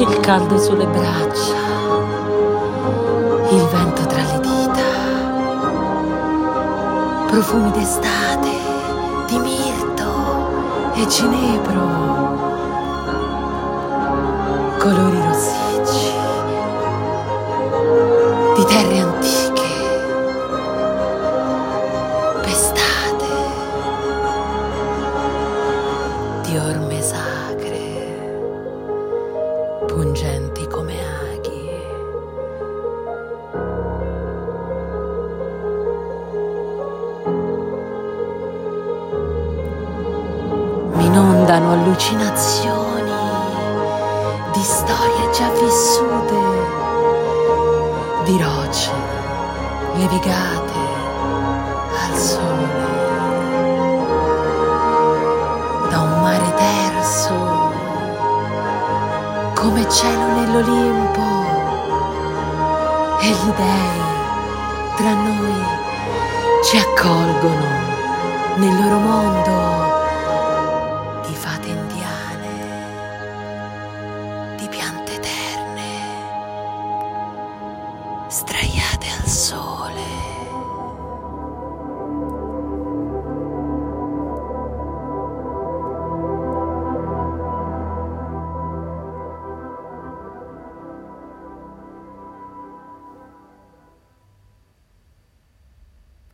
il caldo sulle braccia, il vento tra le dita, profumi d'estate, di mirto e ginepro, colori rossicci, di terre antiche, pestate, di orme sacre, pungenti come aghi. Mi inondano allucinazioni di storie già vissute, di rocce levigate al sole, come cielo nell'Olimpo e gli dei tra noi ci accolgono nel loro mondo di fate indiane, di piante eterne, straiate al sole.